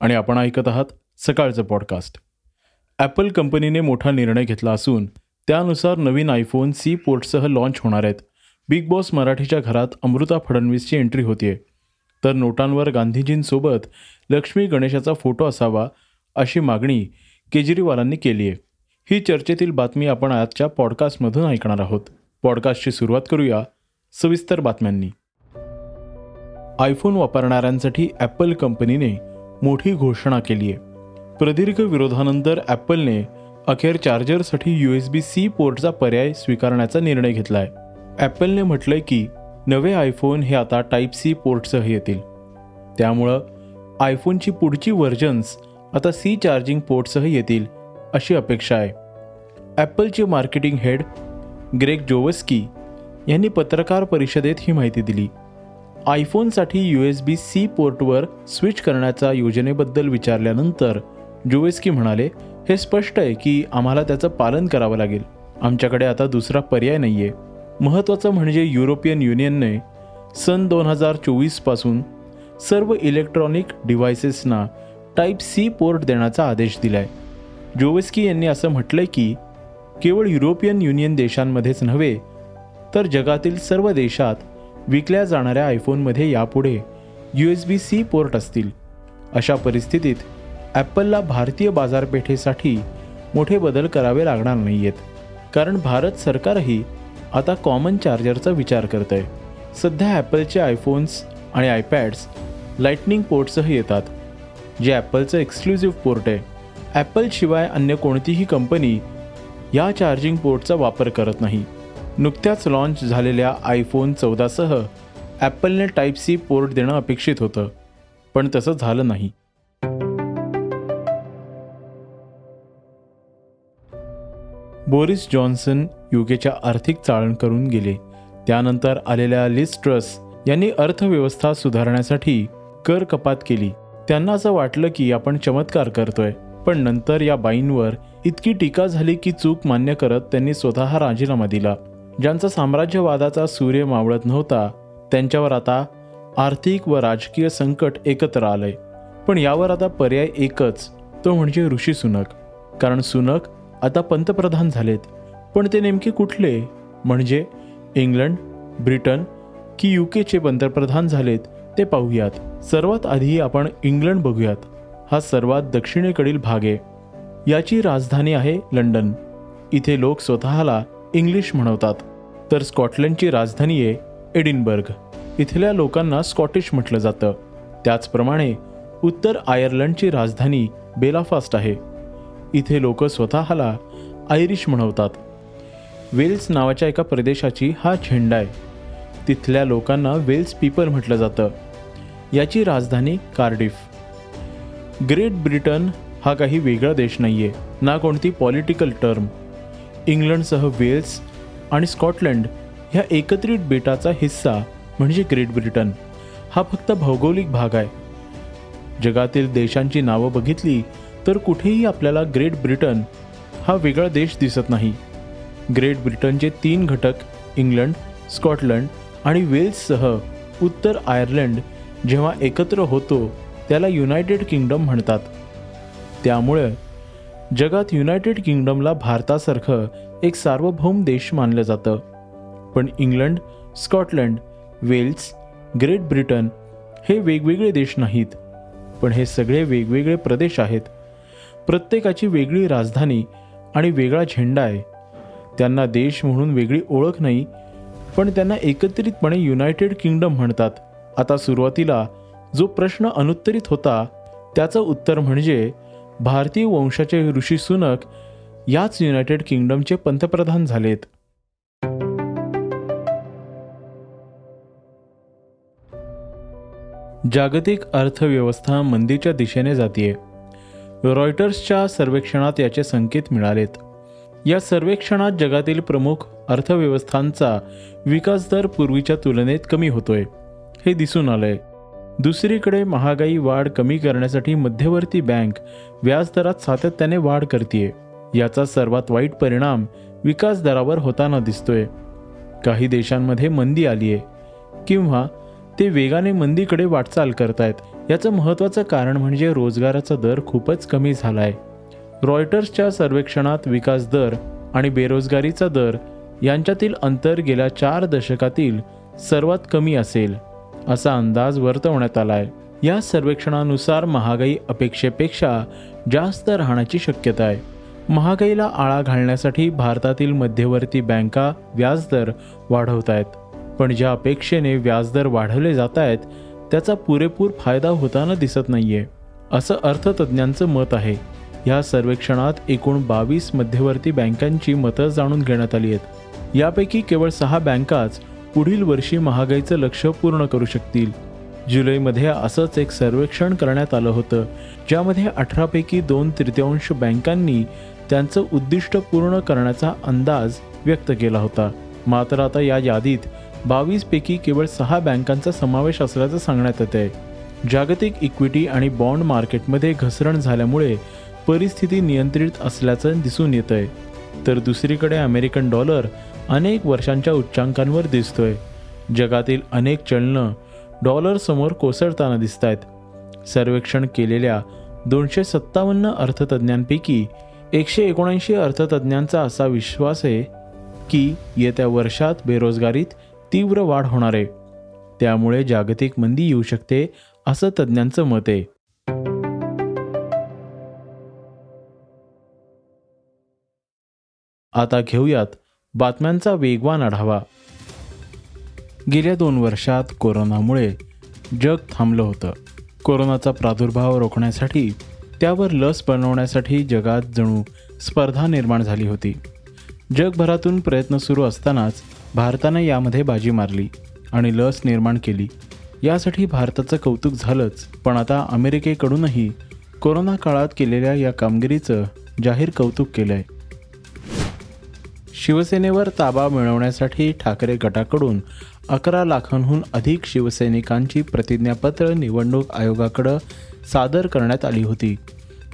आणि आपण ऐकत आहात सकाळचं पॉडकास्ट ॲपल कंपनीने मोठा निर्णय घेतला असून त्यानुसार नवीन आयफोन सी पोर्टसह लॉन्च होणार आहेत. बिग बॉस मराठीच्या घरात अमृता फडणवीसची एंट्री होतीये. तर नोटांवर गांधीजींसोबत लक्ष्मी गणेशाचा फोटो असावा अशी मागणी केजरीवालांनी केली आहे ही चर्चेतील बातमी आपण आजच्या पॉडकास्टमधून ऐकणार आहोत. पॉडकास्टची सुरुवात करूया सविस्तर बातम्यांनी. आयफोन वापरणाऱ्यांसाठी ॲपल कंपनीने मोठी घोषणा केली आहे प्रदीर्घ विरोधानंतर ॲपलने अखेर चार्जरसाठी यू एस बी सी पोर्टचा पर्याय स्वीकारण्याचा निर्णय घेतला आहे ॲपलने म्हटलंय की नवे आयफोन हे आता टाईप सी पोर्टसह येतील. त्यामुळं आयफोनची पुढची व्हर्जन्स आता सी चार्जिंग पोर्टसह येतील अशी अपेक्षा आहे. ॲपलचे मार्केटिंग हेड ग्रेग जोवस्की यांनी पत्रकार परिषदेत ही माहिती दिली. आयफोनसाठी यू एस बी सी पोर्टवर स्विच करण्याच्या योजनेबद्दल विचारल्यानंतर जुवेस्की म्हणाले हे स्पष्ट आहे की आम्हाला त्याचं पालन करावं लागेल. आमच्याकडे आता दुसरा पर्याय नाही आहे महत्त्वाचं म्हणजे युरोपियन युनियनने सन दोन हजार चोवीसपासून सर्व इलेक्ट्रॉनिक डिव्हायसेसना टाईप सी पोर्ट देण्याचा आदेश दिला आहे जोवेस्की यांनी असं म्हटलंय की केवळ युरोपियन युनियन देशांमध्येच नव्हे तर जगातील सर्व देशात विकल्या जाणाऱ्या आयफोनमध्ये यापुढे U S B C port असतील. अशा परिस्थितीत ॲपलला भारतीय बाजारपेठेसाठी मोठे बदल करावे लागणार नाही आहेत कारण भारत सरकारही आता कॉमन चार्जरचा विचार करत आहे सध्या ॲपलचे आयफोन्स आणि आयपॅड्स लाईटनिंग पोर्टसह येतात. जे ॲपलचं एक्सक्लुझिव्ह पोर्ट आहे. ॲपलशिवाय अन्य कोणतीही कंपनी या चार्जिंग पोर्टचा वापर करत नाही. नुकत्याच लॉन्च झालेल्या आयफोन चौदासह ॲपलने टाईप सी पोर्ट देणं अपेक्षित होतं पण तसं झालं नाही. बोरिस जॉन्सन युकेच्या आर्थिक चाळण करून गेले. त्यानंतर आलेल्या लिस ट्रस यांनी अर्थव्यवस्था सुधारण्यासाठी कर कपात केली. त्यांना असं वाटलं की आपण चमत्कार करतोय पण नंतर या बाईंवर इतकी टीका झाली की चूक मान्य करत त्यांनी स्वतः राजीनामा दिला. ज्यांचा साम्राज्यवादाचा सूर्य मावळत नव्हता त्यांच्यावर आता आर्थिक व राजकीय संकट एकत्र आलंय. पण यावर आता पर्याय एकच तो म्हणजे ऋषी सुनक. कारण सुनक आता पंतप्रधान झालेत. पण ते नेमके कुठले? म्हणजे इंग्लंड ब्रिटन की युकेचे पंतप्रधान झालेत ते पाहूयात. सर्वात आधी आपण इंग्लंड बघूयात. हा सर्वात दक्षिणेकडील भाग आहे. याची राजधानी आहे लंडन. इथे लोक स्वतःला इंग्लिश म्हणवतात. तर स्कॉटलंडची राजधानी आहे एडिनबर्ग. इथल्या लोकांना स्कॉटिश म्हटलं जातं. त्याचप्रमाणे उत्तर आयर्लंडची राजधानी बेलाफास्ट आहे. इथे लोक स्वतःला आयरिश म्हणवतात. वेल्स नावाच्या एका प्रदेशाची हा झेंडा आहे. तिथल्या लोकांना वेल्स पीपल म्हटलं जातं. याची राजधानी कार्डिफ. ग्रेट ब्रिटन हा काही वेगळा देश नाही आहे ना कोणती पॉलिटिकल टर्म. इंग्लंडसह वेल्स आणि स्कॉटलंड ह्या एकत्रित बेटाचा हिस्सा म्हणजे ग्रेट ब्रिटन. हा फक्त भौगोलिक भाग आहे. जगातील देशांची नावं बघितली तर कुठेही आपल्याला ग्रेट ब्रिटन हा वेगळा देश दिसत नाही. ग्रेट ब्रिटनचे तीन घटक इंग्लंड स्कॉटलंड आणि वेल्ससह उत्तर आयर्लंड जेव्हा एकत्र होतो त्याला युनायटेड किंगडम म्हणतात. त्यामुळे जगात युनायटेड किंगडमला भारतासारखं एक सार्वभौम देश मानलं जातं. पण England Scotland Wales Great Britain हे वेगवेगळे देश नाहीत. पण हे सगळे वेगवेगळे प्रदेश आहेत. प्रत्येकाची वेगळी राजधानी आणि वेगळा झेंडा आहे. त्यांना देश म्हणून वेगळी ओळख नाही पण त्यांना एकत्रितपणे युनायटेड किंगडम म्हणतात. आता सुरुवातीला जो प्रश्न अनुत्तरित होता त्याचं उत्तर म्हणजे भारतीय वंशाचे ऋषी सुनक याच युनायटेड किंगडमचे पंतप्रधान झालेत. जागतिक अर्थव्यवस्था मंदीच्या दिशेने जातीये. रॉयटर्सच्या सर्वेक्षणात याचे संकेत मिळालेत. या सर्वेक्षणात जगातील प्रमुख अर्थव्यवस्थांचा विकास दर पूर्वीच्या तुलनेत कमी होतोय. हे दिसून आलंय. दुसरीकडे महागाई वाढ कमी करण्यासाठी मध्यवर्ती बँक व्याजदरात सातत्याने वाढ करते याचा सर्वात वाईट परिणाम विकास दरावर होताना दिसतोय. काही देशांमध्ये मंदी आली आहे किंवा ते वेगाने मंदीकडे वाटचाल करतायत. याचं महत्त्वाचं कारण म्हणजे रोजगाराचा दर खूपच कमी झाला आहे रॉयटर्सच्या सर्वेक्षणात विकास दर आणि बेरोजगारीचा दर यांच्यातील अंतर गेल्या चार दशकातील सर्वात कमी असेल. असा अंदाज वर्तवण्यात आला आहे या सर्वेक्षणानुसार महागाई अपेक्षेपेक्षा जास्त राहण्याची शक्यता आहे. महागाईला आळा घालण्यासाठी भारतातील मध्यवर्ती बँका व्याजदर वाढवत आहेत पण ज्या अपेक्षेने व्याजदर वाढवले जात आहेत त्याचा पुरेपूर फायदा होताना दिसत नाहीये असं अर्थतज्ज्ञांचं मत आहे. या सर्वेक्षणात एकूण बावीस मध्यवर्ती बँकांची मतं जाणून घेण्यात आली आहेत. यापैकी केवळ सहा बँकाच पुढील वर्षी महागाईचं लक्ष पूर्ण करू शकतील. जुलैमध्ये असंच एक सर्वेक्षण करण्यात आलं होतं ज्यामध्ये अठरापैकी दोन तृतीयांश बँकांनी त्यांचं उद्दिष्ट पूर्ण करण्याचा अंदाज व्यक्त केला होता. मात्र आता या यादीत बावीसपैकी केवळ सहा बँकांचा समावेश असल्याचं सांगण्यात येत आहे जागतिक इक्विटी आणि बॉन्ड मार्केटमध्ये घसरण झाल्यामुळे परिस्थिती नियंत्रित असल्याचं दिसून येत आहे तर दुसरीकडे अमेरिकन डॉलर अनेक वर्षांच्या उच्चांकांवर दिसतोय. जगातील अनेक चलनं डॉलरसमोर कोसळताना दिसत आहेत सर्वेक्षण केलेल्या दोनशे सत्तावन्न अर्थतज्ज्ञांपैकी एकशे एकोणऐंशी अर्थतज्ज्ञांचा असा विश्वास आहे की येत्या वर्षात बेरोजगारीत तीव्र वाढ होणार आहे. त्यामुळे जागतिक मंदी येऊ शकते असं तज्ज्ञांचं मत आहे. आता घेऊयात बातम्यांचा वेगवान आढावा. गेल्या दोन वर्षात कोरोनामुळे जग थांबलं होतं. कोरोनाचा प्रादुर्भाव रोखण्यासाठी त्यावर लस बनवण्यासाठी जगात जणू स्पर्धा निर्माण झाली होती. जगभरातून प्रयत्न सुरू असतानाच भारतानं यामध्ये बाजी मारली आणि लस निर्माण केली. यासाठी भारताचं कौतुक झालंच पण आता अमेरिकेकडूनही कोरोना काळात केलेल्या या कामगिरीचं जाहीर कौतुक केलं आहे शिवसेनेवर ताबा मिळवण्यासाठी ठाकरे गटाकडून अकरा लाखांहून अधिक शिवसैनिकांची प्रतिज्ञापत्र निवडणूक आयोगाकडं सादर करण्यात आली होती.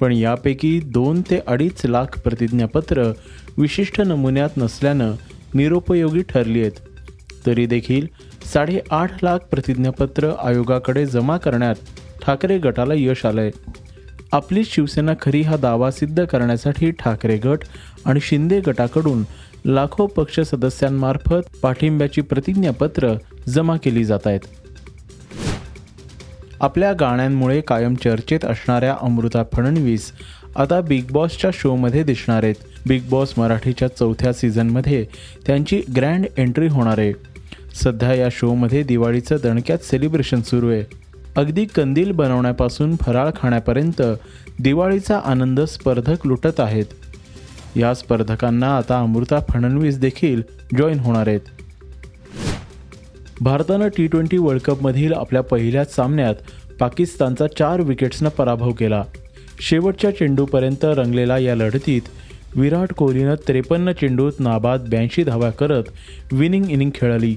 पण यापैकी दोन ते अडीच लाख प्रतिज्ञापत्र विशिष्ट नमुन्यात नसल्यानं निरुपयोगी ठरली आहेत. तरी देखील साडेआठ लाख प्रतिज्ञापत्र आयोगाकडे जमा करण्यात ठाकरे गटाला यश आलंय. आपली शिवसेना खरी हा दावा सिद्ध करण्यासाठी ठाकरे गट आणि शिंदे गटाकडून लाखो पक्ष सदस्यांमार्फत पाठिंब्याची प्रतिज्ञापत्र जमा केली जात आहेत. आपल्या गाण्यांमुळे कायम चर्चेत असणाऱ्या अमृता फडणवीस आता बिग बॉसच्या शोमध्ये दिसणार आहेत. बिग बॉस मराठीच्या चौथ्या सीझनमध्ये त्यांची ग्रँड एंट्री होणार आहे. सध्या या शोमध्ये दिवाळीचं दणक्यात सेलिब्रेशन सुरू आहे. अगदी कंदील बनवण्यापासून फराळ खाण्यापर्यंत दिवाळीचा आनंद स्पर्धक लुटत आहेत. या स्पर्धकांना आता अमृता फडणवीस देखील जॉईन होणार आहेत. भारतानं टी ट्वेंटी वर्ल्ड कपमधील आपल्या पहिल्याच सामन्यात पाकिस्तानचा चार विकेट्सनं पराभव केला. शेवटच्या चेंडूपर्यंत रंगलेल्या या लढतीत विराट कोहलीनं त्रेपन्न चेंडूत नाबाद ब्याऐंशी धावा करत विनिंग इनिंग खेळली.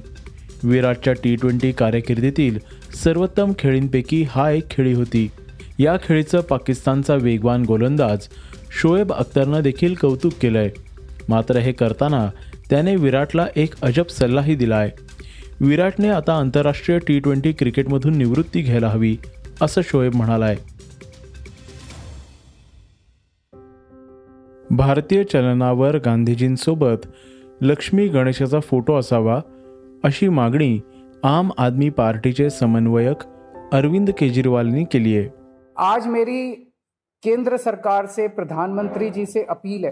विराटच्या टी ट्वेंटी कारकिर्दीतील सर्वोत्तम खेळींपैकी हा एक खेळी होती. या खेळीचं पाकिस्तानचा वेगवान गोलंदाज शोएब अख्तरनं देखील कौतुक केलंय. मात्र हे करताना त्याने विराटला एक अजब सल्लाही दिला आहे विराटने आता आंतरराष्ट्रीय टी ट्वेंटी क्रिकेटमधून निवृत्ती घ्यायला हवी असं शोएब म्हणालाय. भारतीय चलनावर गांधीजींसोबत लक्ष्मी गणेशाचा फोटो असावा अशी मागणी आम आदमी पार्टीचे समन्वयक अरविंद केजरीवालनी केली आहे. आज मेरी केंद्र सरकार से प्रधानमंत्री जी से अपील है,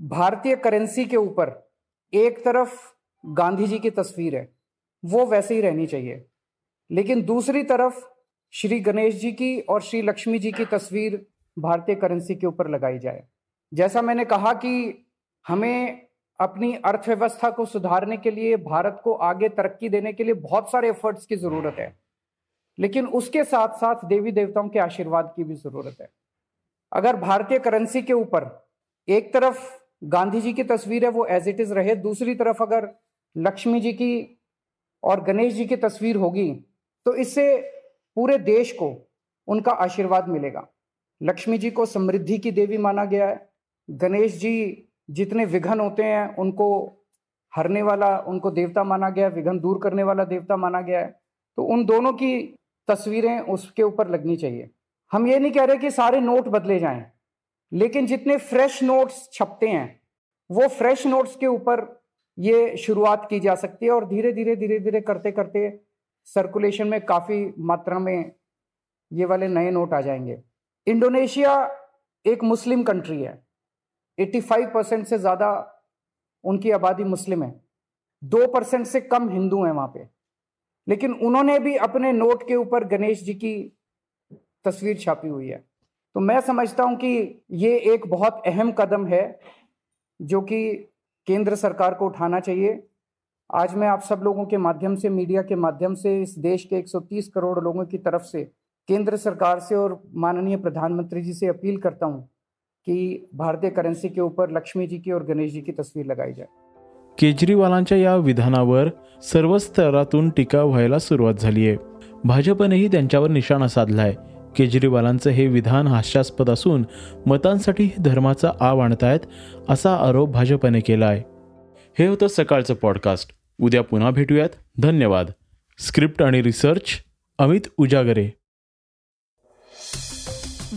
भारतीय करेंसी के ऊपर एक तरफ़ गांधी जी की तस्वीर है, वो वैसे ही रहनी चाहिए। लेकिन दूसरी तरफ़ श्री गणेश जी की और श्री लक्ष्मी जी की तस्वीर भारतीय करेंसी के ऊपर लगाई जाए। जैसा मैंने कहा कि हमें अपनी अर्थव्यवस्था को सुधारने के लिए, भारत को आगे तरक्की देने के लिए बहुत सारे एफर्ट्स की ज़रूरत है। लेकिन उसके साथ साथ देवी देवताओं के आशीर्वाद की भी ज़रूरत है। अगर भारतीय करेंसी के ऊपर एक तरफ़ गांधी जी की तस्वीर है, वो एज इट इज़ रहे, दूसरी तरफ़ अगर लक्ष्मी जी की और गणेश जी की तस्वीर होगी तो इससे पूरे देश को उनका आशीर्वाद मिलेगा। लक्ष्मी जी को समृद्धि की देवी माना गया है, गणेश जी जितने विघन होते हैं, उनको हरने वाला, उनको देवता माना गया है विघन दूर करने वाला देवता माना गया है। तो उन दोनों की तस्वीरें उसके ऊपर लगनी चाहिए। हम ये नहीं कह रहे कि सारे नोट बदले जाएँ, लेकिन जितने फ्रेश नोट्स छपते हैं, वो फ्रेश नोट्स के ऊपर ये शुरुआत की जा सकती है और धीरे धीरे धीरे धीरे करते करते सर्कुलेशन में काफ़ी मात्रा में ये वाले नए नोट आ जाएँगे। इंडोनेशिया एक मुस्लिम कंट्री है। 85 परसेंट से ज़्यादा उनकी आबादी मुस्लिम है। दो परसेंट से कम हिंदू हैं वहाँ पे। लेकिन उन्होंने भी अपने नोट के ऊपर गणेश जी की तस्वीर छापी हुई है। तो मैं समझता हूँ कि ये एक बहुत अहम कदम है जो कि केंद्र सरकार को उठाना चाहिए। आज मैं आप सब लोगों के माध्यम से, मीडिया के माध्यम से, इस देश के 130 करोड़ लोगों की तरफ़ से, केंद्र सरकार से और माननीय प्रधानमंत्री जी से अपील करता हूँ की भारतीय करेंसी के ऊपर लक्ष्मी जी की और गणेश जी की तस्वीर लगाई जाए। केजरीवालांच्या या विधानावर सर्व स्तरातून टीका व्हायला सुरुवात झाली आहे. भाजपनेही त्यांच्यावर निशाणा साधलाय. केजरीवालांचं हे विधान हास्यास्पद असून मतांसाठी धर्माचा आव आणतायत असा आरोप भाजपने केला आहे हे होतं सकाळचं पॉडकास्ट उद्या पुन्हा भेटूयात. धन्यवाद. स्क्रिप्ट आणि रिसर्च अमित उजागरे.